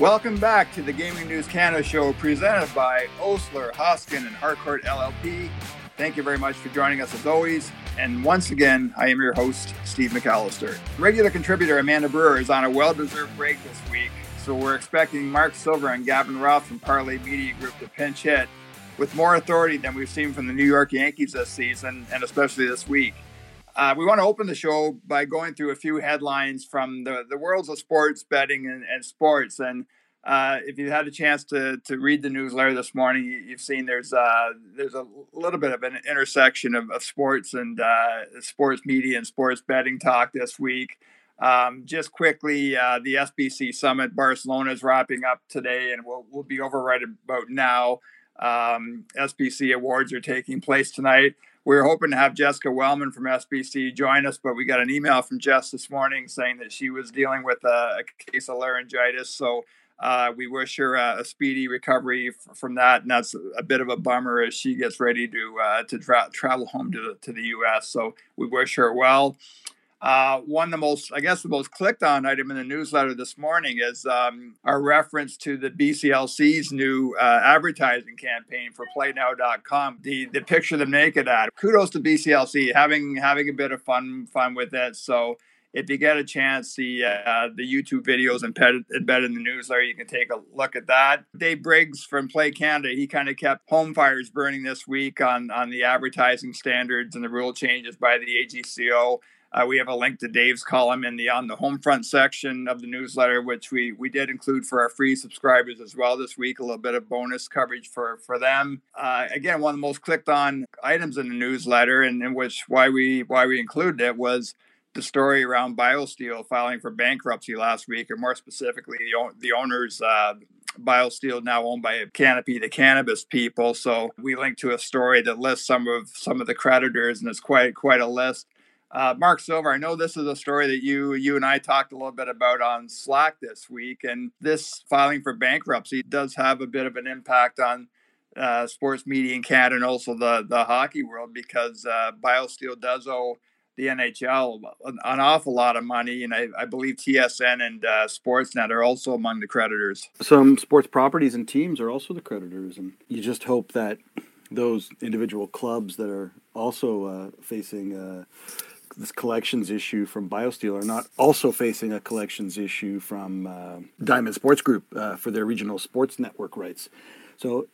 Welcome back to the Gaming News Canada show presented by Osler, Hoskin, and Harcourt LLP. Thank you very much for joining us as always. And once again, I am your host, Steve McAllister. Regular contributor Amanda Brewer is on a well deserved break this week, so we're expecting Mark Silver and Gavin Roth from Parleh Media Group to pinch hit with more authority than we've seen from the New York Yankees this season, and especially this week. Uh, we want to open the show by going through a few headlines from the, the worlds of sports betting and, and sports. And uh, if you had a chance to to read the newsletter this morning, you, have seen there's uh, there's a little bit of an intersection of, of sports and uh, sports media and sports betting talk this week. Um, just quickly, uh, the SBC Summit Barcelona is wrapping up today, and we'll we'll be over right about now. Um, SBC awards are taking place tonight we were hoping to have Jessica Wellman from SBC join us, but we got an email from Jess this morning saying that she was dealing with a, a case of laryngitis. So uh, we wish her a, a speedy recovery f- from that, and that's a bit of a bummer as she gets ready to uh, to tra- travel home to to the U.S. So we wish her well. Uh, one of the most, I guess, the most clicked on item in the newsletter this morning is um, our reference to the BCLC's new uh, advertising campaign for PlayNow.com. The the picture them naked ad. Kudos to BCLC having having a bit of fun fun with it. So if you get a chance, the uh, the YouTube videos embedded, embedded in the newsletter, you can take a look at that. Dave Briggs from Play Canada, he kind of kept home fires burning this week on on the advertising standards and the rule changes by the AGCO. Uh, we have a link to Dave's column in the on the home front section of the newsletter, which we we did include for our free subscribers as well this week. A little bit of bonus coverage for for them. Uh, again, one of the most clicked on items in the newsletter, and in which why we why we included it was the story around BioSteel filing for bankruptcy last week, and more specifically, the the owners. Uh, BioSteel now owned by Canopy, the cannabis people. So we linked to a story that lists some of some of the creditors, and it's quite quite a list. Uh, Mark Silver, I know this is a story that you you and I talked a little bit about on Slack this week, and this filing for bankruptcy does have a bit of an impact on uh, sports media in Canada and also the the hockey world because uh, BioSteel does owe the NHL an, awful lot of money, and I, I believe TSN and uh, Sportsnet are also among the creditors. Some sports properties and teams are also the creditors, and you just hope that those individual clubs that are also uh, facing uh, this collections issue from BioSteel are not also facing a collections issue from uh, Diamond Sports Group uh, for their regional sports network rights. So,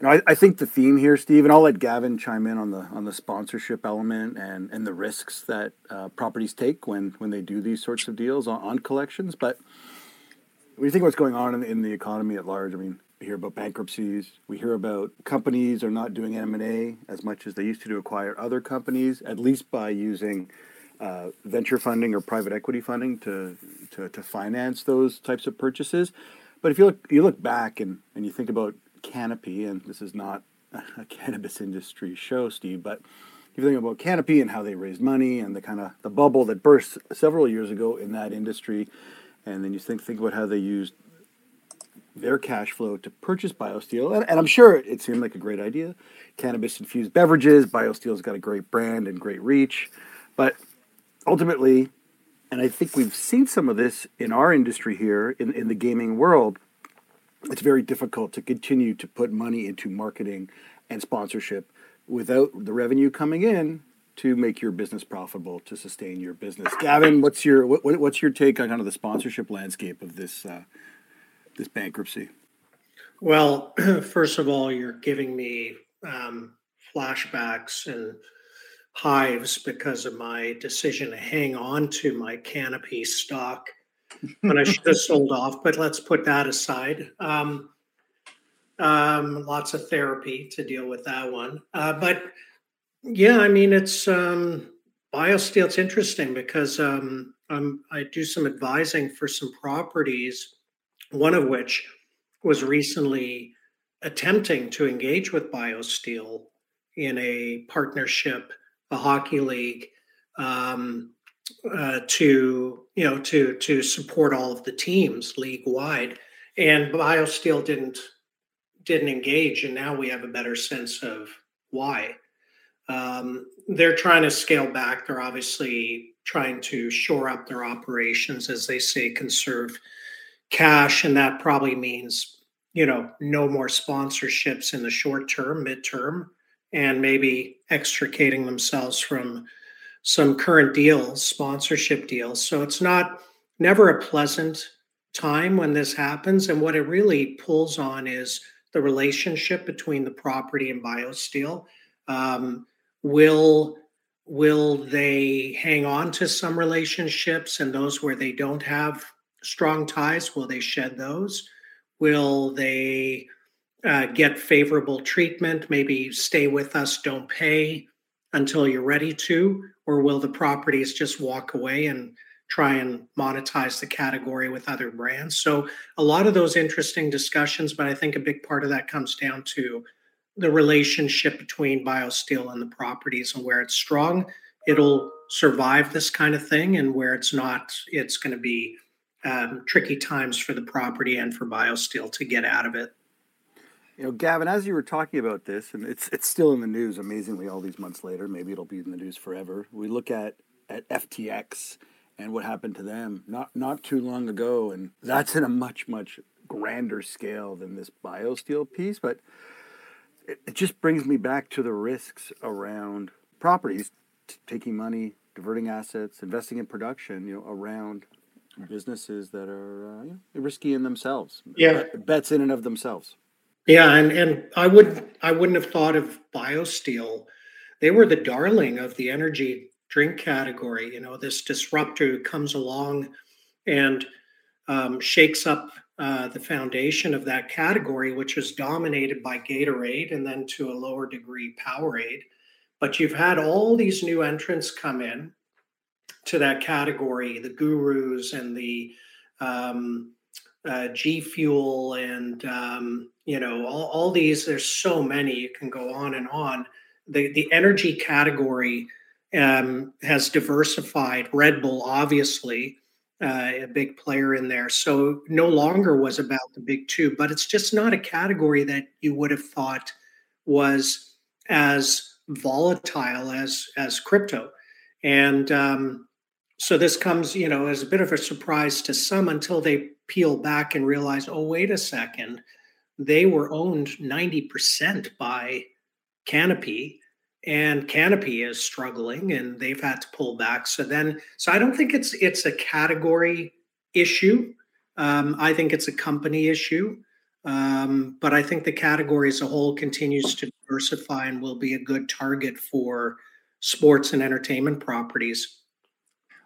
you know, I, I, think the theme here, Steve, and I'll let Gavin chime in on the on the sponsorship element and and the risks that uh, properties take when when they do these sorts of deals on, on collections. But when you think what's going on in, in the economy at large, I mean, hear about bankruptcies. We hear about companies are not doing M&A as much as they used to to acquire other companies, at least by using uh, venture funding or private equity funding to, to, to finance those types of purchases. But if you look, you look back and, and you think about Canopy, and this is not a cannabis industry show, Steve, but if you think about Canopy and how they raised money and the kind of the bubble that burst several years ago in that industry, and then you think think about how they used their cash flow to purchase BioSteel. And, and I'm sure it seemed like a great idea. Cannabis infused beverages, BioSteel's got a great brand and great reach. But ultimately, and I think we've seen some of this in our industry here in, in the gaming world, it's very difficult to continue to put money into marketing and sponsorship without the revenue coming in to make your business profitable to sustain your business. Gavin, what's your what, what's your take on kind of the sponsorship landscape of this uh, this bankruptcy? Well, first of all, you're giving me um, flashbacks and hives because of my decision to hang on to my canopy stock when I should have sold off. But let's put that aside. Um, um, lots of therapy to deal with that one. Uh, but yeah, I mean, it's um, BioSteel. It's interesting because um, i do some advising for some properties one of which was recently attempting to engage with BioSteel in a partnership, a hockey league, um, uh, to you know to to support all of the teams league wide, and BioSteel didn't didn't engage, and now we have a better sense of why. Um, they're trying to scale back. They're obviously trying to shore up their operations, as they say, conserve cash, and that probably means you know no more sponsorships in the short term, midterm, and maybe extricating themselves from some current deals, sponsorship deals. So it's not never a pleasant time when this happens. And what it really pulls on is the relationship between the property and BioSteel. Um, will will they hang on to some relationships and those where they don't have strong ties will they shed those? Will they uh, get favorable treatment maybe stay with us don't pay until you're ready to? Or will the properties just walk away and try and monetize the category with other brands. So a lot of those interesting discussions, but I think a big part of that comes down to the relationship between BioSteel and the properties and where it's strong, it'll survive this kind of thing, and where it's not, it's going to be um, tricky times for the property and for BioSteel to get out of it. You know, Gavin, as you were talking about this, and it's it's still in the news. Amazingly, all these months later, maybe it'll be in the news forever. We look at at FTX and what happened to them not not too long ago, and that's in a much much grander scale than this biosteel piece. But it, just brings me back to the risks around properties, t- taking money, diverting assets, investing in production. You know, around businesses that are uh, you know, risky in themselves. Yeah, bets in and of themselves. Yeah, and and I would I wouldn't have thought of BioSteel. They were the darling of the energy drink category. You know, this disruptor comes along and um, shakes up uh, the foundation of that category, which was dominated by Gatorade and then to a lower degree Powerade. But you've had all these new entrants come in to that category, the gurus and the um, uh, G Fuel and um, you know all, all these. There's so many. You can go on and on. The the energy category um, has diversified. Red Bull, obviously, uh, a big player in there. So no longer was about the big two, but it's just not a category that you would have thought was as volatile as as crypto. And um, so this comes, you know, as a bit of a surprise to some until they peel back and realize, oh, wait a second, they were owned 90% by Canopy and Canopy is struggling and they've had to pull back. So then, so I don't think it's it's a category issue. Um, I think it's a company issue. Um, but I think the category as a whole continues to diversify and will be a good target for sports and entertainment properties.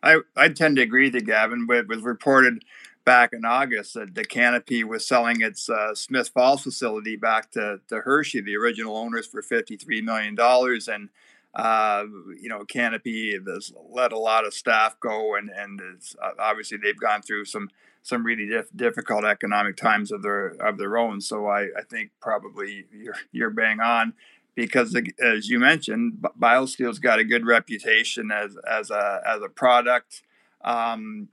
I, I tend to agree with you, Gavin. It was reported back in August that the Canopy was selling its uh, Smith Falls facility back to, to Hershey, the original owners, for $53 million. And, uh, you know, Canopy has let a lot of staff go, and, and uh, obviously they've gone through some some really diff- difficult economic times of their of their own. So I, I think probably you're you're bang on because as you mentioned, BioSteel's got a good reputation as as a as a product. Um,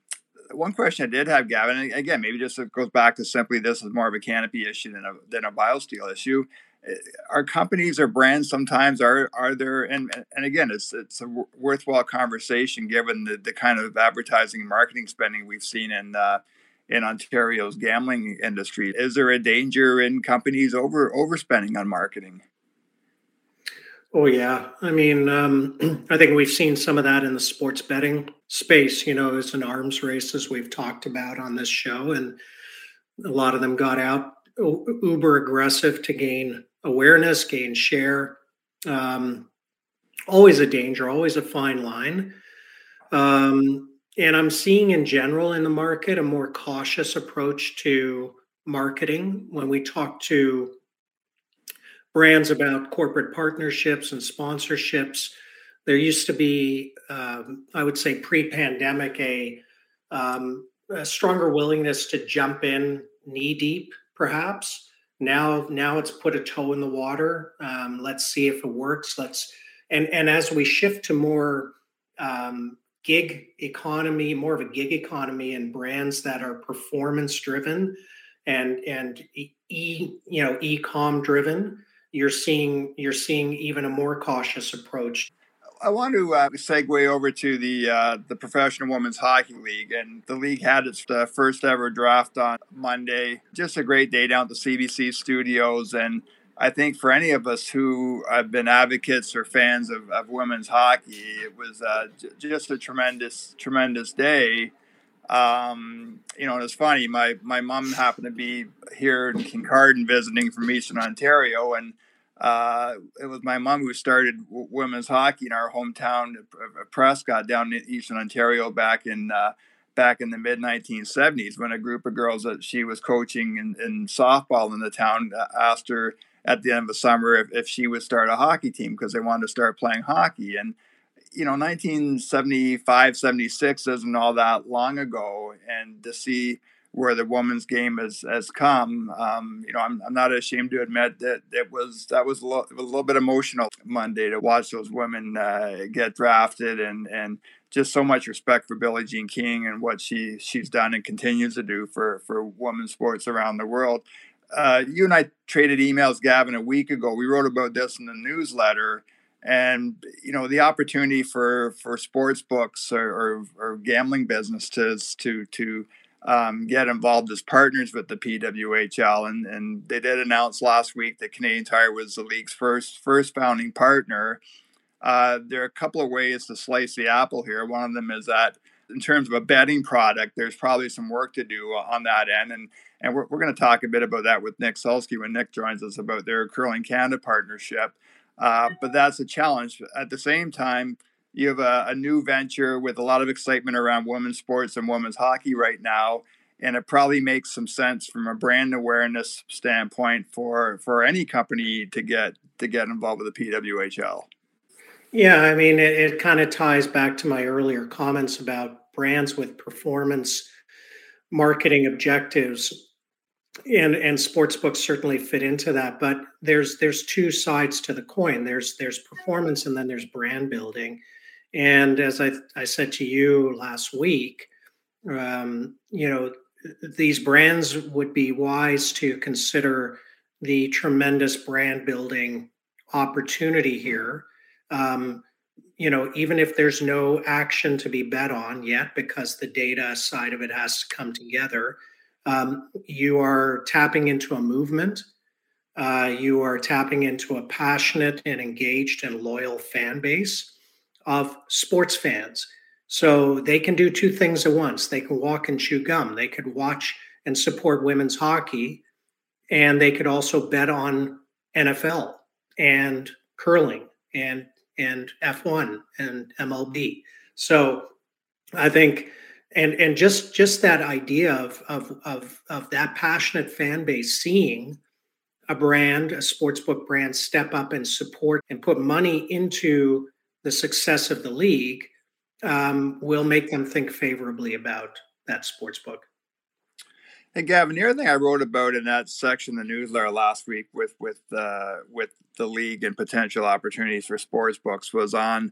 one question I did have, Gavin, again, maybe just goes back to simply this is more of a canopy issue than a than a biosteel issue. Eh, are companies or brands sometimes are are there and and again it's it's a worthwhile conversation given the, the kind of advertising and marketing spending we've seen in uh, in Ontario's gambling industry. Is there a danger in companies over overspending on marketing? Oh yeah, I mean, um, I think we've seen some of that in the sports betting space. You know, as an arms race, as we've talked about on this show, and a lot of them got out uber aggressive to gain awareness, gain share. Um, always a danger, always a fine line. Um, and I'm seeing in general in the market a more cautious approach to marketing when we talk to brands about corporate partnerships and sponsorships. There used to be, um, I would say, pre-pandemic, a, um, a stronger willingness to jump in knee deep, perhaps. Now, now it's put a toe in the water. Um, let's see if it works. Let's and and as we shift to more um, gig economy, more of a gig economy, and brands that are performance driven and and e you know e-com driven you're seeing you're seeing even a more cautious approach I want to uh, segue over to the uh, the professional women's hockey league, and the league had its uh, first ever draft on Monday. Just a great day down at the CBC studios, and I think for any of us who have been advocates or fans of, of women's hockey, it was uh, j- just a tremendous tremendous day. Um, you know, it's funny. My my mom happened to be here in Kincardine visiting from Eastern Ontario, and uh, it was my mom who started w- women's hockey in our hometown of Prescott down in Eastern Ontario back in uh, back in the mid 1970s when a group of girls that she was coaching in, in softball in the town uh, asked her at the end of the summer if, if she would start a hockey team because they wanted to start playing hockey and you know 1975 76 isn't all that long ago and to see where the women's game has has come. Um, you know, I'm, I'm not ashamed to admit that it was that was a, lo- a little bit emotional Monday to watch those women uh, get drafted and and just so much respect for Billie Jean King and what she she's done and continues to do for for women's sports around the world. Uh, you and I traded emails, Gavin, a week ago. We wrote about this in the newsletter and you know the opportunity for for sports books or, or, or gambling businesses to to um, get involved as partners with the PWHL. And, and they did announce last week that Canadian Tire was the league's first first founding partner. Uh, there are a couple of ways to slice the apple here. One of them is that in terms of a betting product, there's probably some work to do on that end. And and we're, we're going to talk a bit about that with Nick Sulsky when Nick joins us about their Curling Canada partnership. Uh, but that's a challenge. At the same time, you have a, a, new venture with a lot of excitement around women's sports and women's hockey right now and it probably makes some sense from a brand awareness standpoint for for any company to get to get involved with the pwhl yeah i mean it, it kind of ties back to my earlier comments about brands with performance marketing objectives and and sports books certainly fit into that but there's there's two sides to the coin there's there's performance and then there's brand building and as I, I said to you last week, um, you know, these brands would be wise to consider the tremendous brand building opportunity here. Um, you know, even if there's no action to be bet on yet, because the data side of it has to come together, um, you are tapping into a movement. Uh, you are tapping into a passionate and engaged and loyal fan base of sports fans. So they can do two things at once. They can walk and chew gum. They could watch and support women's hockey, and they could also bet on NFL and curling and and F1 and MLB. So I think and and just just that idea of of of of that passionate fan base seeing a brand, a sportsbook brand step up and support and put money into the success of the league um, will make them think favorably about that sports book. Hey Gavin, the other thing I wrote about in that section the newsletter last week with with uh, with the league and potential opportunities for sports books was on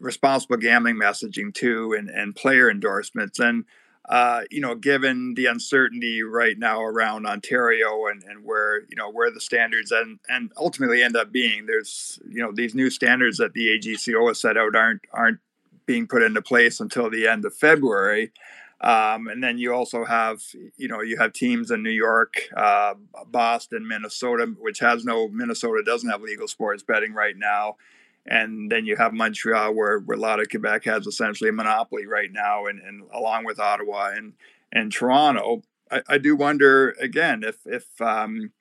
responsible gambling messaging too, and and player endorsements. And uh, you know, given the uncertainty right now around Ontario and, and where you know where the standards and and ultimately end up being, there's you know these new standards that the AGCO has set out aren't aren't being put into place until the end of February. Um, and then you also have, you know, you have teams in New York, uh, Boston, Minnesota, which has no Minnesota doesn't have legal sports betting right now and then you have Montreal, where, where a lot of Quebec has essentially a monopoly right now, and, and along with Ottawa and and Toronto. I, I do wonder again if if um,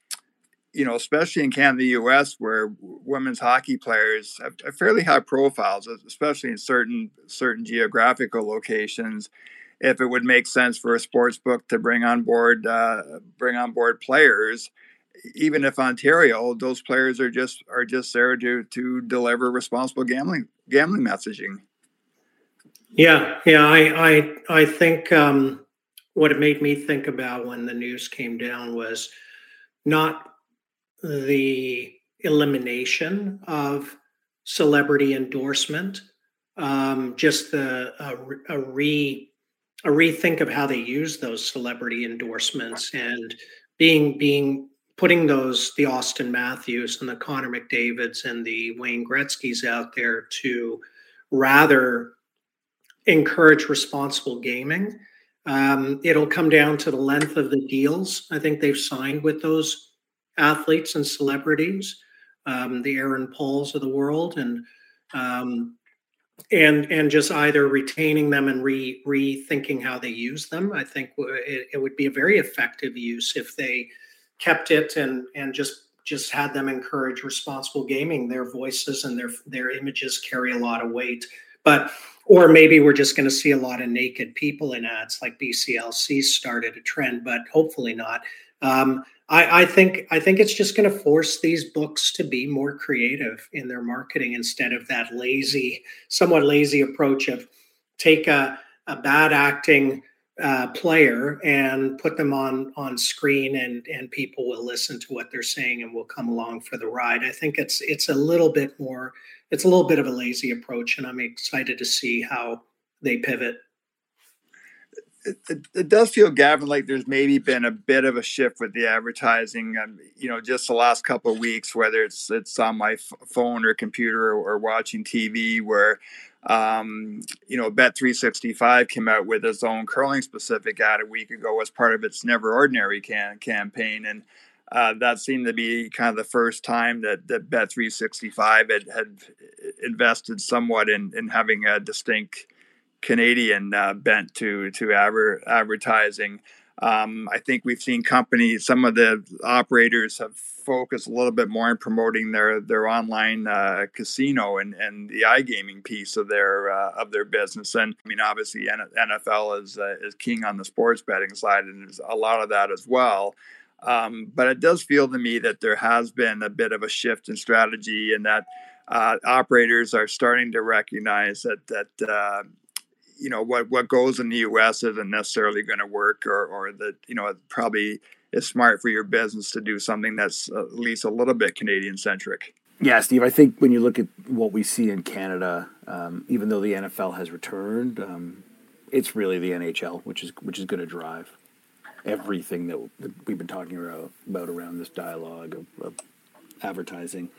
you know, especially in Canada, the U.S., where women's hockey players have, fairly high profiles, especially in certain certain geographical locations. If it would make sense for a sports book to bring on board uh, bring on board players even if Ontario, those players are just are just there to to deliver responsible gambling gambling messaging. Yeah, yeah, I I I think um, what it made me think about when the news came down was not the elimination of celebrity endorsement, um, just the a, a re a rethink of how they use those celebrity endorsements and being being putting those the Auston Matthews and the Connor McDavid's and the Wayne Gretzky's out there to rather encourage responsible gaming. Um, it'll come down to the length of the deals. I think they've signed with those athletes and celebrities, um, the Aaron Pauls of the world, and um, and and just either retaining them and re rethinking how they use them. I think it, it would be a very effective use if they kept it and and just just had them encourage responsible gaming. Their voices and their their images carry a lot of weight, but or maybe we're just going to see a lot of naked people in ads like BCLC started a trend, but hopefully not. Um, I, I, think I think it's just going to force these books to be more creative in their marketing instead of that lazy, somewhat lazy approach of take a, a bad acting uh, player and put them on on screen and and people will listen to what they're saying and will come along for the ride. I think it's it's a little bit more it's a little bit of a lazy approach, and I'm excited to see how they pivot. It, it, does feel, Gavin, like there's maybe been a bit of a shift with the advertising. Um, you know, just the last couple of weeks, whether it's it's on my f- phone or computer or, or watching TV, where um, you know, Bet 365 came out with its own curling specific ad a week ago as part of its Never Ordinary can- campaign, and uh, that seemed to be kind of the first time that, that Bet365 had, had invested somewhat in, in having a distinct Canadian uh, bent to to adver- advertising. Um, I think we've seen companies, some of the operators have focused a little bit more on promoting their their online uh, casino and, and the iGaming piece of their uh, of their business. And I mean, obviously, NFL is uh, is king on the sports betting side, and there's a lot of that as well. Um, but it does feel to me that there has been a bit of a shift in strategy, and that uh, operators are starting to recognize that that uh, you know what what goes in the U.S. isn't necessarily going to work, or or that you know probably is smart for your business to do something that's at least a little bit Canadian centric. Yeah, Steve. I think when you look at what we see in Canada, um, even though the NFL has returned, um, it's really the NHL which is which is going to drive everything that, we've been talking about, about around this dialogue of, of, advertising.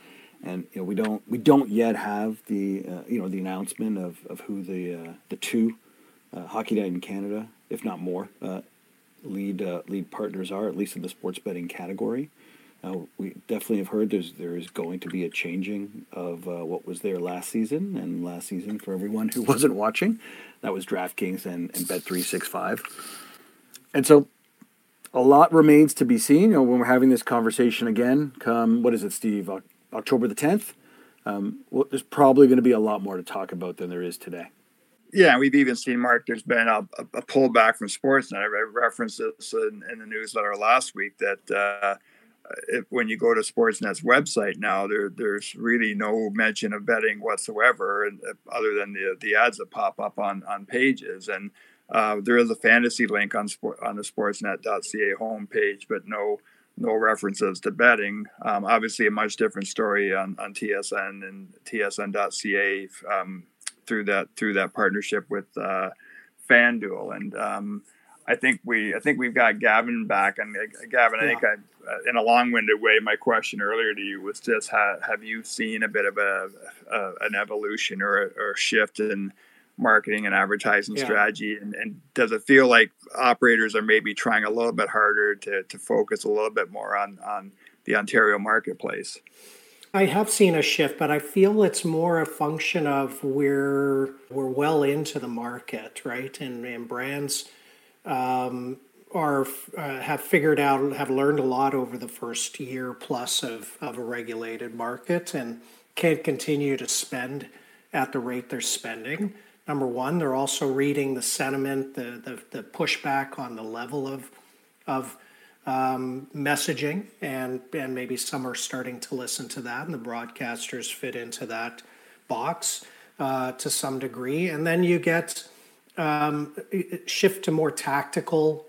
And you know we don't we don't yet have the uh, you know the announcement of, of who the uh, the two uh, Hockey Night in Canada, if not more, uh, lead uh, lead partners are at least in the sports betting category. Now we definitely have heard there's there is going to be a changing of uh, what was there last season and last season for everyone who wasn't watching. That was DraftKings and, and Bet three six five. And so a lot remains to be seen. You know, when we're having this conversation again, come what is it, Steve? October the tenth. Um, well, there's probably going to be a lot more to talk about than there is today. Yeah, we've even seen Mark. There's been a, a pullback from Sportsnet. I referenced this in, in, the newsletter last week that uh, if, when you go to Sportsnet's website now, there there's really no mention of betting whatsoever, and uh, other than the the ads that pop up on on pages and uh, there is a fantasy link on sport, on the sportsnet.ca homepage, but no no references to betting. Um, obviously, a much different story on, on TSN and TSN.ca um, through that through that partnership with uh, FanDuel. And um, I think we I think we've got Gavin back. And uh, Gavin, I think I, uh, in a long-winded way, my question earlier to you was just: have, have you seen a bit of a, a an evolution or a, or a shift in marketing and advertising yeah. strategy and, and, does it feel like operators are maybe trying a little bit harder to, to focus a little bit more on, on the ontario marketplace? I have seen a shift but i feel it's more a function of we're we're well into the market right? And, and brands um, are uh, have figured out have learned a lot over the first year plus of, of a regulated market and can't continue to spend at the rate they're spending number one. They're also reading the sentiment, the, the, the pushback on the level of, of um, messaging, and, and maybe some are starting to listen to that, and the broadcasters fit into that box uh, to some degree. And then you get um, shift to more tactical,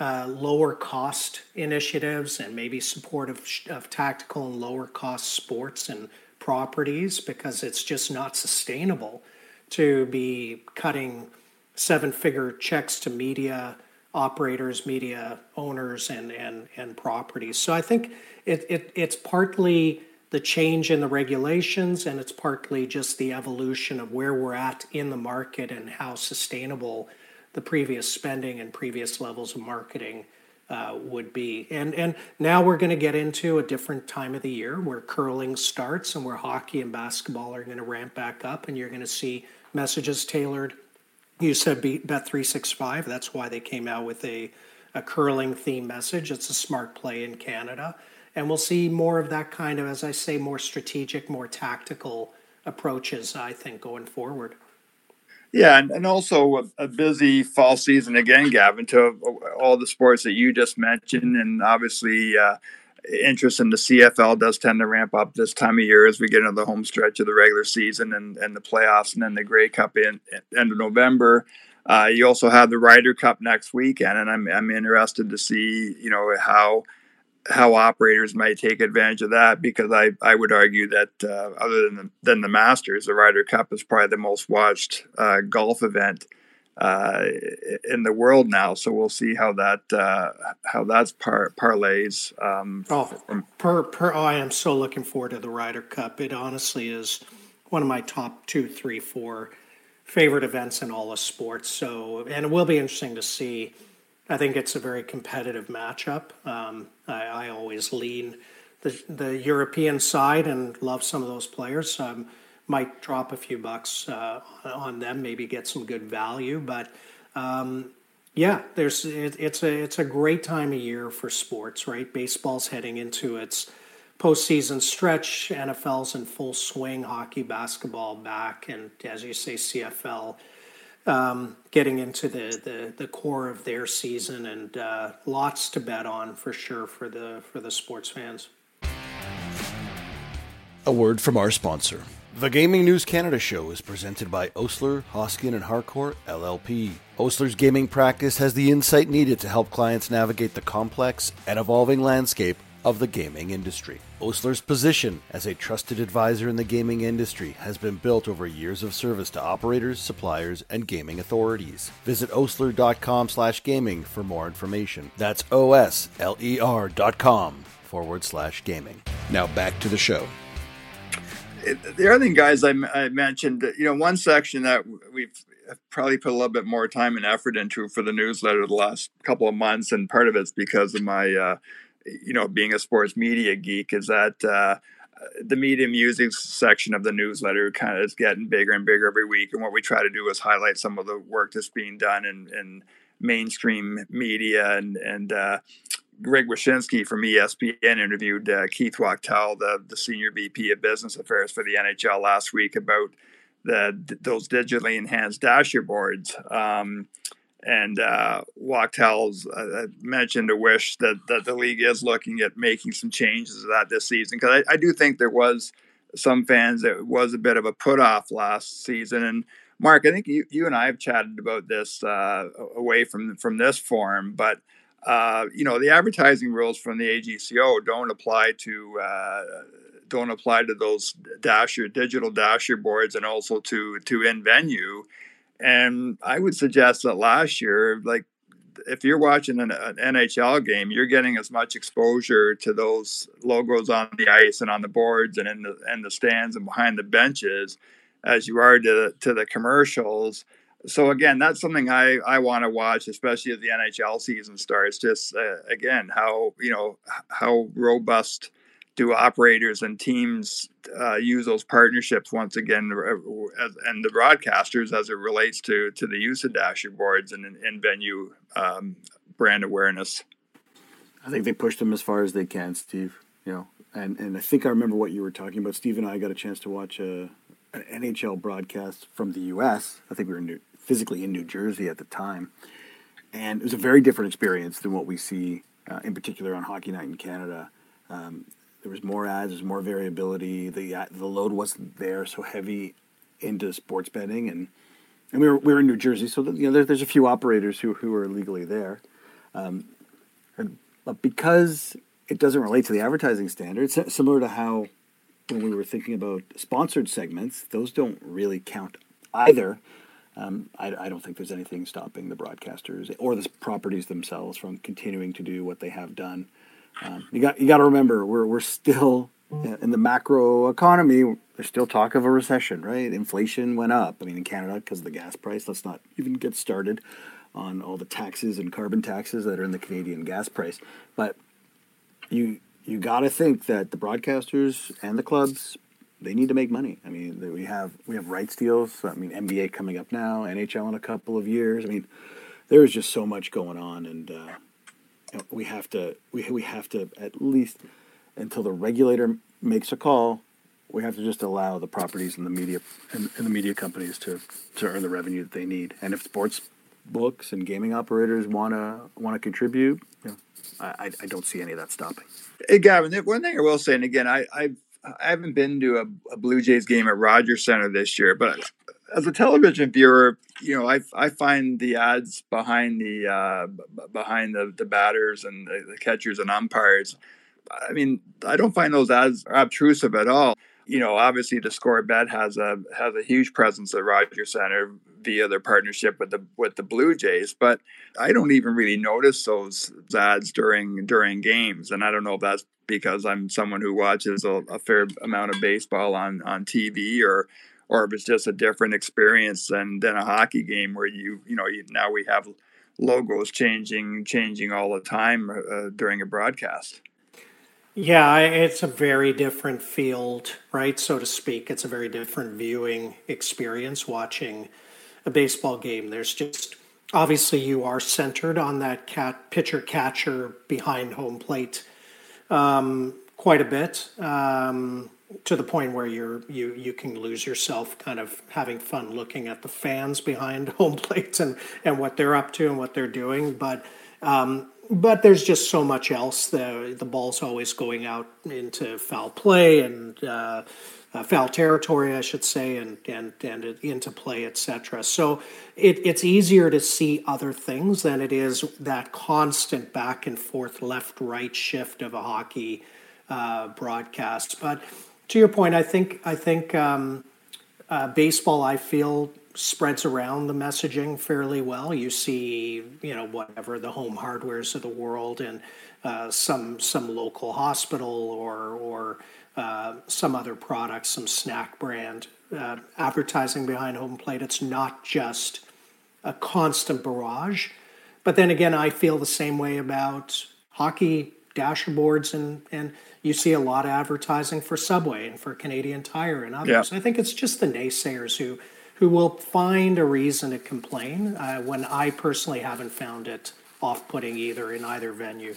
uh, lower cost initiatives, and maybe support of, of tactical and lower cost sports and properties because it's just not sustainable to be cutting seven figure checks to media operators, media owners, and, and, and properties. So I think it, it, it's partly the change in the regulations, and it's partly just the evolution of where we're at in the market and how sustainable the previous spending and previous levels of marketing uh, would be. And and now we're going to get into a different time of the year where curling starts and where hockey and basketball are going to ramp back up, and you're going to see messages tailored. You said Bet three six five. That's why they came out with a a curling theme message. It's a smart play in Canada, and we'll see more of that kind of, as I say, more strategic, more tactical approaches. I think going forward. Yeah, and, and also a, a, busy fall season again, Gavin, to all the sports that you just mentioned, and obviously uh, interest in the CFL does tend to ramp up this time of year as we get into the home stretch of the regular season and, and the playoffs, and then the Grey Cup in, end of November. Uh, you also have the Ryder Cup next weekend, and I'm I'm interested to see you know how how operators might take advantage of that because I, I would argue that uh, other than the, than the Masters, the Ryder Cup is probably the most watched uh, golf event uh, in the world now. So we'll see how that uh, how that's par- parlays. Um, oh, per, per oh, I am so looking forward to the Ryder Cup. It honestly is one of my top two, three, four favorite events in all of sports. So and it will be interesting to see I think it's a very competitive matchup. Um, I, I, always lean the, the European side and love some of those players. Um, might drop a few bucks uh, on them, maybe get some good value. But um, yeah, there's it, it's a it's a great time of year for sports, right? Baseball's heading into its postseason stretch. NFL's in full swing. Hockey, basketball back, and as you say, CFL um, getting into the, the, the core of their season, and uh, lots to bet on for sure for the for the sports fans. A word from our sponsor. The Gaming News Canada show is presented by Osler, Hoskin, and Harcourt LLP. Osler's gaming practice has the insight needed to help clients navigate the complex and evolving landscape of the gaming industry. Osler's position as a trusted advisor in the gaming industry has been built over years of service to operators, suppliers, and gaming authorities. Visit osler.com slash gaming for more information. That's O-S-L-E-R dot com forward slash gaming. Now back to the show. The other thing, guys, I, I mentioned, you know, one section that we've probably put a little bit more time and effort into for the newsletter the last couple of months, and part of it's because of my uh, you know, being a sports media geek, is that uh, the media music section of the newsletter kind of is getting bigger and bigger every week. And what we try to do is highlight some of the work that's being done in, in mainstream media. And, and uh, Greg Wyshynski from ESPN interviewed uh, Keith Wachtel, the, the senior VP of Business Affairs for the NHL last week, about the those digitally enhanced dashboards. Um, and uh, Wachtel's uh, mentioned a wish that, that the league is looking at making some changes to that this season because I, I, do think there was some fans that was a bit of a put off last season. And Mark, I think you, you and I have chatted about this uh, away from from this forum, but uh, you know the advertising rules from the AGCO don't apply to uh, don't apply to those dasher digital dasher boards and also to to in venue and I would suggest that last year, like if you're watching an, an, NHL game, you're getting as much exposure to those logos on the ice and on the boards and in the in the stands and behind the benches as you are to to the commercials. So again, that's something I I want to watch, especially as the NHL season starts. Just uh, again, how you know how robust do operators and teams uh, use those partnerships once again uh, as, and the broadcasters as it relates to to the use of dasher boards and in venue um, brand awareness i think they push them as far as they can steve you know and and i think i remember what you were talking about steve and i got a chance to watch a, an nhl broadcast from the us i think we were new, physically in new jersey at the time and it was a very different experience than what we see uh, in particular on hockey night in canada um, there was more ads, there's more variability. The uh, the load wasn't there so heavy into sports betting, and and we were we were in New Jersey, so you know there, there's a few operators who who are legally there, um, and, but because it doesn't relate to the advertising standards, similar to how when we were thinking about sponsored segments, those don't really count either. Um, I, I, don't think there's anything stopping the broadcasters or the properties themselves from continuing to do what they have done um, you got you got to remember we're we're still in the macro economy, there's still talk of a recession, right? Inflation went up. I mean, in Canada, because of the gas price. Let's not even get started on all the taxes and carbon taxes that are in the Canadian gas price. But you you got to think that the broadcasters and the clubs they need to make money. I mean, we have we have rights deals. I mean, NBA coming up now, NHL in a couple of years. I mean, there is just so much going on, and uh, we have to we we have to at least until the regulator makes a call, we have to just allow the properties and the media and, and the media companies to to earn the revenue that they need. And if sports books and gaming operators want to want to contribute, I, I don't see any of that stopping. Hey, Gavin, one thing I will say, and again, I I've, I haven't been to a, a Blue Jays game at Rogers Center this year, but as a television viewer, you know, I I find the ads behind the uh, behind the, the batters and the, the catchers and umpires. I mean, I don't find those ads obtrusive at all you know, obviously the Score Bet has a has a huge presence at Rogers Center via their partnership with the with the Blue Jays, but I don't even really notice those ads during during games, and I don't know if that's because I'm someone who watches a, a fair amount of baseball on on TV or or if it's just a different experience than than a hockey game where you you know you, now we have logos changing changing all the time uh, during a broadcast. Yeah, it's a very different field, right? So to speak. It's a very different viewing experience watching a baseball game. There's just obviously you are centered on that cat pitcher catcher behind home plate um, quite a bit um, to the point where you're you you can lose yourself kind of having fun looking at the fans behind home plates and and what they're up to and what they're doing, but. Um, but there's just so much else. The the ball's always going out into foul play and uh, uh, foul territory, I should say, and and and into play, etc. So it, it's easier to see other things than it is that constant back and forth, left right shift of a hockey uh, broadcast. But to your point, I think I think um, uh, baseball. I feel spreads around the messaging fairly well. You see, you know, whatever the home hardwares of the world and uh, some some local hospital or or uh, some other product, some snack brand uh, advertising behind home plate. It's not just a constant barrage. But then again, I feel the same way about hockey dashboards and and you see a lot of advertising for Subway and for Canadian Tire and others. Yeah. I think it's just the naysayers who who will find a reason to complain uh, when I personally haven't found it off-putting either in either venue.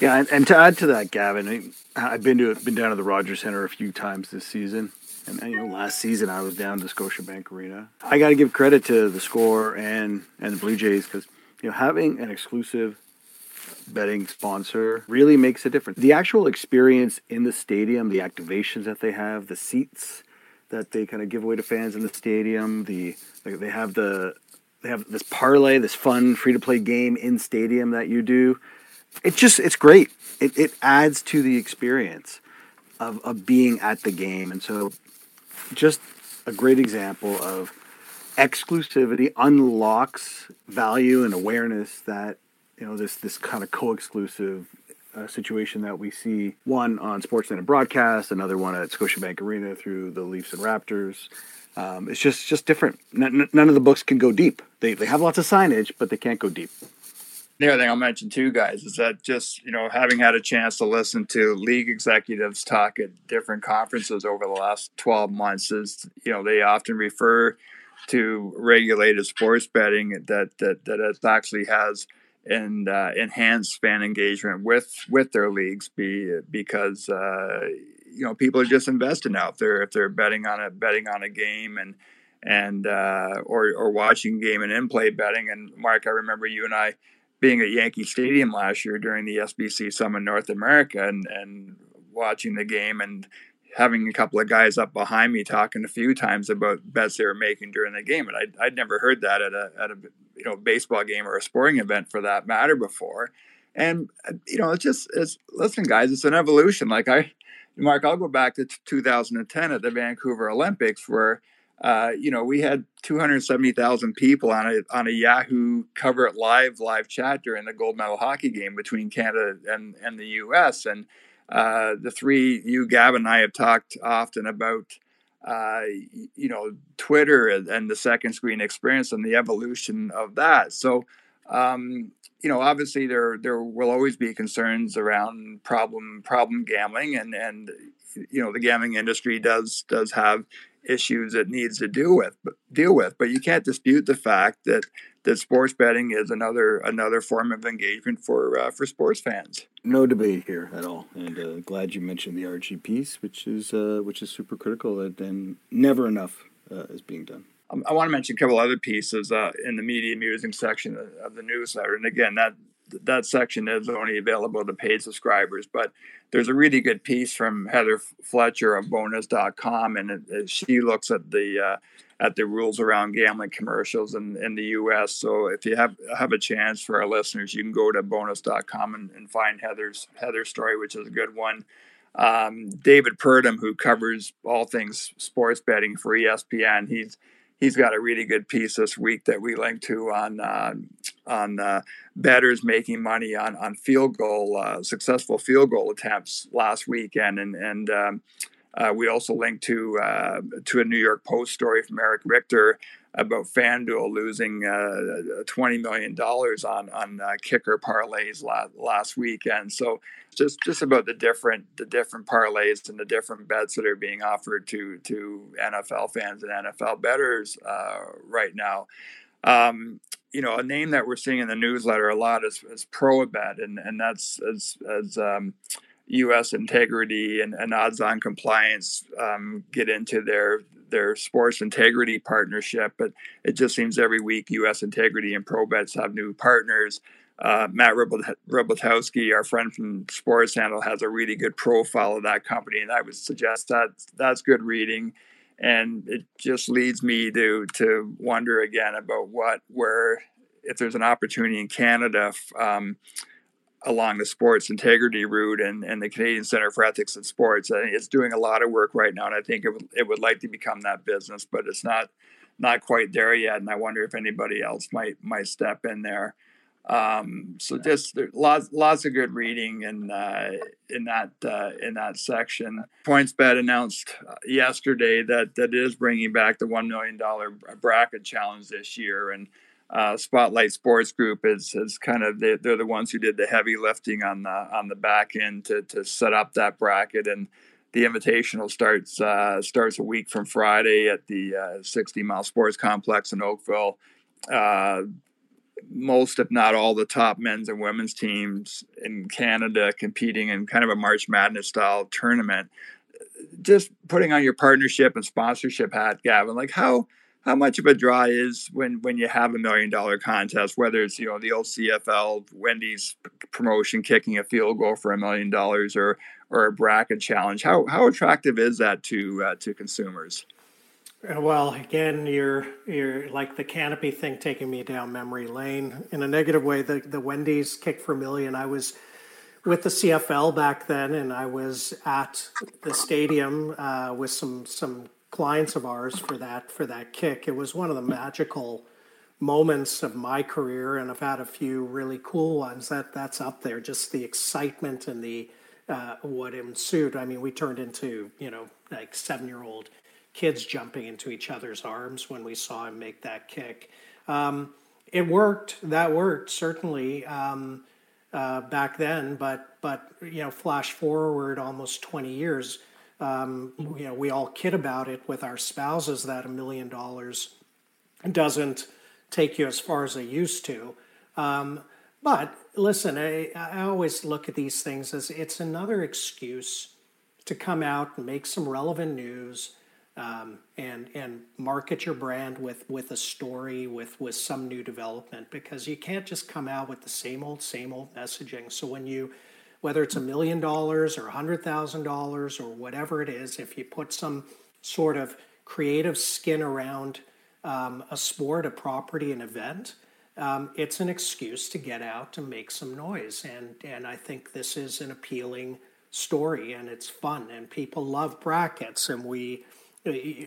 Yeah, and, and to add to that, Gavin, I, have been to been down to the Rogers Center a few times this season, and you know, last season I was down to Scotiabank Arena. I got to give credit to the Score and and the Blue Jays because you know having an exclusive betting sponsor really makes a difference. The actual experience in the stadium, the activations that they have, the seats that they kind of give away to fans in the stadium. The they have the they have this parlay, this fun free to play game in stadium that you do. It just it's great. It it adds to the experience of of being at the game, and so just a great example of exclusivity unlocks value and awareness that you know this this kind of co-exclusive a situation that we see one on Sportsnet and broadcast, another one at Scotiabank Arena through the Leafs and Raptors. Um, it's just just different. N- none of the books can go deep. They they have lots of signage, but they can't go deep. The other thing I'll mention too, guys, is that just you know having had a chance to listen to league executives talk at different conferences over the last twelve months, is you know they often refer to regulated sports betting that that that actually has and uh, enhance fan engagement with with their leagues be because uh, you know people are just invested now if they're if they're betting on a betting on a game and and uh, or or watching game and in play betting. And Mark I remember you and I being at Yankee Stadium last year during the SBC Summit North America and and watching the game and having a couple of guys up behind me talking a few times about bets they were making during the game, and I'd, I'd never heard that at a at a you know baseball game or a sporting event for that matter before. And you know, it's just it's listen, guys, it's an evolution. Like I, Mark, I'll go back to 2010 at the Vancouver Olympics where. Uh, you know, we had 270,000 people on a on a Yahoo cover it live live chat during the gold medal hockey game between Canada and and the U.S. and uh, the three you, Gavin, and I have talked often about. Uh, you know, Twitter and the second screen experience and the evolution of that. So, um, you know, obviously there there will always be concerns around problem problem gambling, and and you know the gambling industry does does have issues it needs to deal with but deal with but you can't dispute the fact that that sports betting is another another form of engagement for uh, for sports fans no debate here at all and uh, glad you mentioned the rg piece which is uh, which is super critical and, never enough uh, is being done um, I want to mention a couple other pieces uh, in the media musing section of the newsletter and again that that section is only available to paid subscribers. But there's a really good piece from Heather Fletcher of Bonus.com, and it, it, she looks at the uh, at the rules around gambling commercials in, in the U.S. So if you have have a chance for our listeners, you can go to Bonus.com and, and find Heather's Heather's story, which is a good one. Um, David Purdum, who covers all things sports betting for ESPN, he's he's got a really good piece this week that we linked to on uh, on uh, bettors making money on on field goal uh, successful field goal attempts last weekend, and and um, uh, we also linked to uh, to a New York Post story from Eric Richter about FanDuel losing uh, twenty million dollars on on kicker parlays last last weekend. So just just about the different the different parlays and the different bets that are being offered to to NFL fans and NFL bettors uh, right now. Um, you know, a name that we're seeing in the newsletter a lot is, is Proabet, and and that's as as um, U.S. integrity and, and odds-on compliance um, get into their their sports integrity partnership. But it just seems every week U.S. integrity and Probets have new partners uh, Matt Rybaltowski, our friend from Sports Handle, has a really good profile of that company, and I would suggest that that's good reading. And it just leads me to to wonder again about what where if there's an opportunity in Canada um, along the sports integrity route and, and the Canadian Center for Ethics in Sports. and It's doing a lot of work right now, and I think it would, it would like to become that business, but it's not not quite there yet. And I wonder if anybody else might might step in there. Um, so just lots lots of good reading in uh, in that uh, in that section. PointsBet announced uh, yesterday that that is bringing back the one million dollar bracket challenge this year, and uh, Spotlight Sports Group is is kind of the, they're the ones who did the heavy lifting on the on the back end to to set up that bracket and. The invitational starts uh, starts a week from Friday at the uh, Sixteen Mile Sports Complex in Oakville most, if not all, the top men's and women's teams in Canada competing in kind of a March Madness style tournament. Just putting on your partnership and sponsorship hat, Gavin. Like how how much of a draw is when when you have a million dollar contest, whether it's you know the old CFL Wendy's promotion kicking a field goal for a million dollars or or a bracket challenge. How how attractive is that to uh, to consumers? Uh, well, again, you're you're like the canopy thing taking me down memory lane in a negative way. The the Wendy's kick for a million. I was with the CFL back then, and I was at the stadium uh, with some some clients of ours for that for that kick. It was one of the magical moments of my career, and I've had a few really cool ones. That that's up there. Just the excitement and the uh, what ensued. I mean, we turned into you know like seven year old kids jumping into each other's arms when we saw him make that kick. Um, it worked. That worked certainly um, uh, back then. But but you know, flash forward almost twenty years. Um, you know, we all kid about it with our spouses that a million dollars doesn't take you as far as it used to. Um, but listen, I, I always look at these things as it's another excuse to come out and make some relevant news um, and and market your brand with with a story with with some new development because you can't just come out with the same old same old messaging so when you whether it's a million dollars or a hundred thousand dollars or whatever it is if you put some sort of creative skin around um, a sport a property an event um, it's an excuse to get out and make some noise. And and i think this is an appealing story and it's fun and people love brackets. And we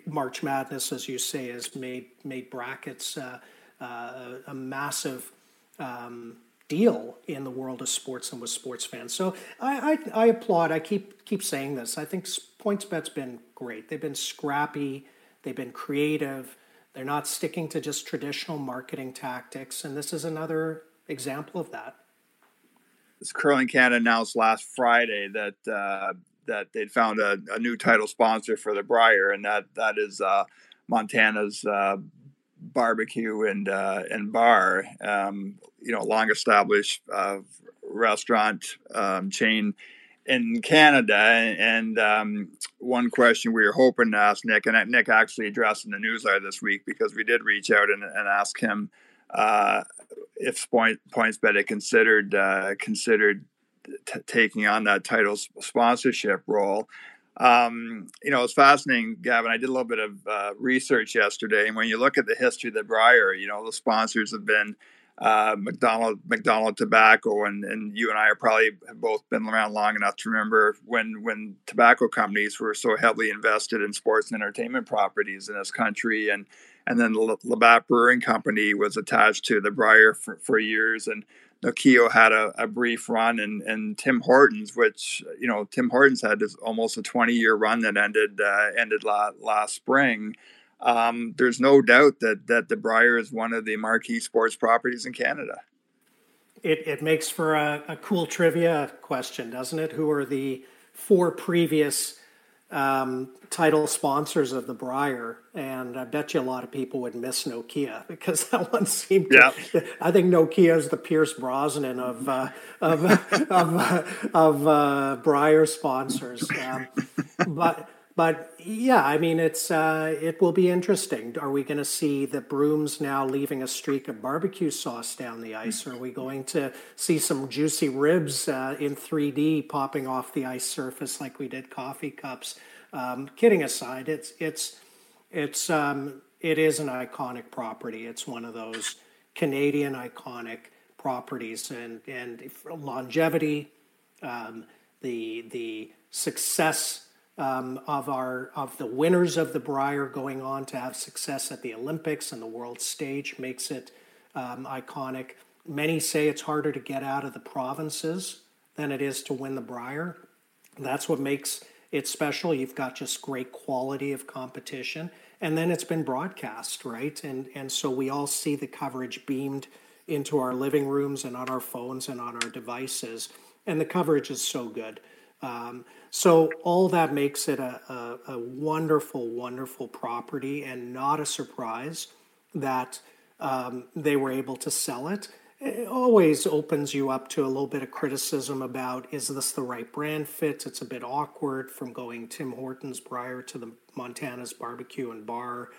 March Madness, as you say, has made made brackets uh, uh, a massive um, deal in the world of sports and with sports fans. So I, I, I applaud. I keep keep saying this. I think PointsBet's been great. They've been scrappy. They've been creative. They're not sticking to just traditional marketing tactics, and this is another example of that. This Curling Canada announced last Friday that uh, that they'd found a, a, new title sponsor for the Brier, and that that is uh, Montana's uh, barbecue and uh, and bar. Um, you know, long established uh, restaurant um, chain in Canada. And um, one question we were hoping to ask Nick, and Nick actually addressed in the newsletter this week because we did reach out and, and ask him uh, if point, PointsBet had considered uh, considered t- taking on that title sponsorship role. Um, you know, it's fascinating, Gavin. I did a little bit of uh, research yesterday, and when you look at the history of the Brier, you know, the sponsors have been uh, Macdonald, Macdonald Tobacco, and, and you and I are probably have both been around long enough to remember when when tobacco companies were so heavily invested in sports and entertainment properties in this country, and and then the Labatt Brewing Company was attached to the Brier for, for years, and Nokia had a, a, brief run, and, and Tim Hortons, which you know Tim Hortons had this almost a 20 year run that ended uh, ended la- last spring. Um, there's no doubt that that the Brier is one of the marquee sports properties in Canada. It, it makes for a, a cool trivia question, doesn't it? Who are the four previous um, title sponsors of the Brier, and I bet you a lot of people would miss Nokia because that one seemed. Yeah. To, I think Nokia is the Pierce Brosnan of uh, of of, uh, of uh, Brier sponsors, um, but but yeah, I mean, it's uh, it will be interesting. Are we going to see the brooms now leaving a streak of barbecue sauce down the ice? Are we going to see some juicy ribs uh, in 3D popping off the ice surface like we did coffee cups? Um, kidding aside, it's it's it's um, it is an iconic property. It's one of those Canadian iconic properties, and and longevity, um, the the success um, of our of the winners of the Brier going on to have success at the Olympics and the world stage makes it um, iconic. Many say it's harder to get out of the provinces than it is to win the Brier. That's what makes it special. You've got just great quality of competition, and then it's been broadcast, right? And and so we all see the coverage beamed into our living rooms and on our phones and on our devices, and the coverage is so good. Um, so all that makes it a, a, a, wonderful, wonderful property and not a surprise that um, they were able to sell it. It always opens you up to a little bit of criticism about is this the right brand fit? It's a bit awkward from going Tim Hortons prior to the Montana's Barbecue and Bar.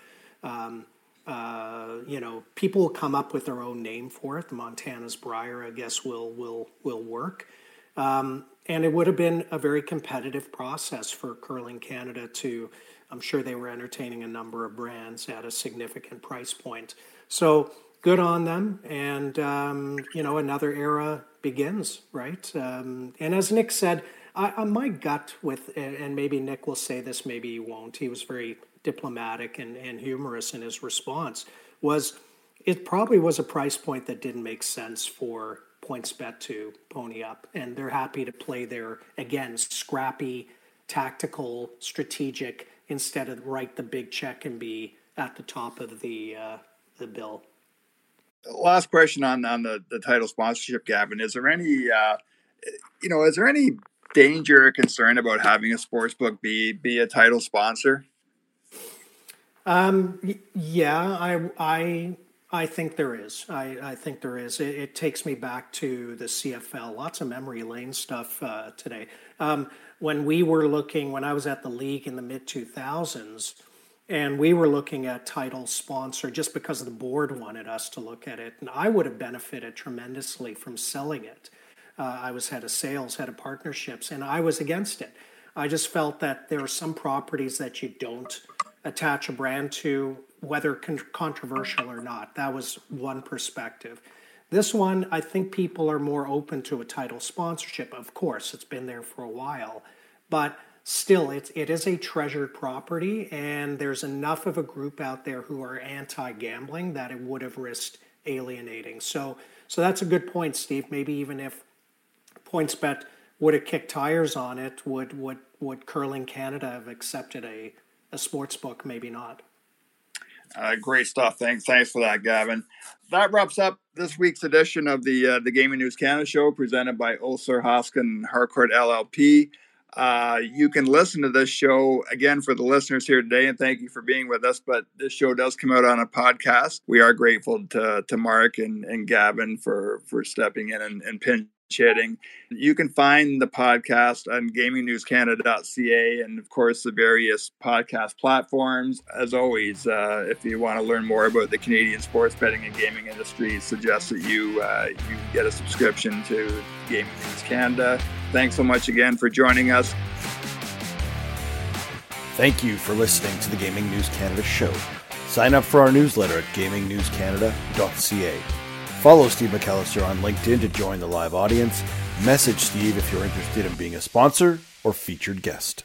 Um, uh, you know, people will come up with their own name for it. The Montana's Brier, I guess, will will will work. Um, and it would have been a very competitive process for Curling Canada to, I'm sure they were entertaining a number of brands at a significant price point. So good on them. And, um, you know, another era begins, right? Um, and as Nick said, I, I, my gut with, and maybe Nick will say this, maybe he won't, he was very diplomatic and, and humorous in his response, was it probably was a price point that didn't make sense for PointsBet to pony up, and they're happy to play their again scrappy, tactical, strategic instead of write the big check and be at the top of the uh, the bill. Last question on on the the title sponsorship, Gavin. Is there any uh, you know is there any danger or concern about having a sports book be be a title sponsor? Um, yeah, I I I think there is. I, I think there is. It, it, takes me back to the CFL. Lots of memory lane stuff uh, today. Um, when we were looking, when I was at the league in the mid 2000s, and we were looking at title sponsor just because the board wanted us to look at it, and I would have benefited tremendously from selling it. Uh, I was head of sales, head of partnerships, and I was against it. I just felt that there are some properties that you don't attach a brand to whether con- controversial or not. That was one perspective. This one, I think people are more open to a title sponsorship. Of course, it's been there for a while, but still, it's, it is a treasured property, and there's enough of a group out there who are anti gambling that it would have risked alienating. So, So that's a good point, Steve. Maybe even if PointsBet would have kicked tires on it, would would would Curling Canada have accepted a a sports book? Maybe not. Uh, great stuff. Thanks, thanks for that, Gavin. That wraps up this week's edition of the uh, the Gaming News Canada show, presented by Osler Hoskin Harcourt LLP. Uh, you can listen to this show again for the listeners here today, and thank you for being with us. But this show does come out on a podcast. We are grateful to, to Mark and, and Gavin for for stepping in and, and pinch hitting. You can find the podcast on gamingnewscanada.ca and, of course, the various podcast platforms. As always, uh, if you want to learn more about the Canadian sports betting and gaming industry, suggest that you uh, you get a subscription to Gaming News Canada. Thanks so much again for joining us. Thank you for listening to the Gaming News Canada show. Sign up for our newsletter at gamingnewscanada.ca. Follow Steve McAllister on LinkedIn to join the live audience. Message Steve if you're interested in being a sponsor or featured guest.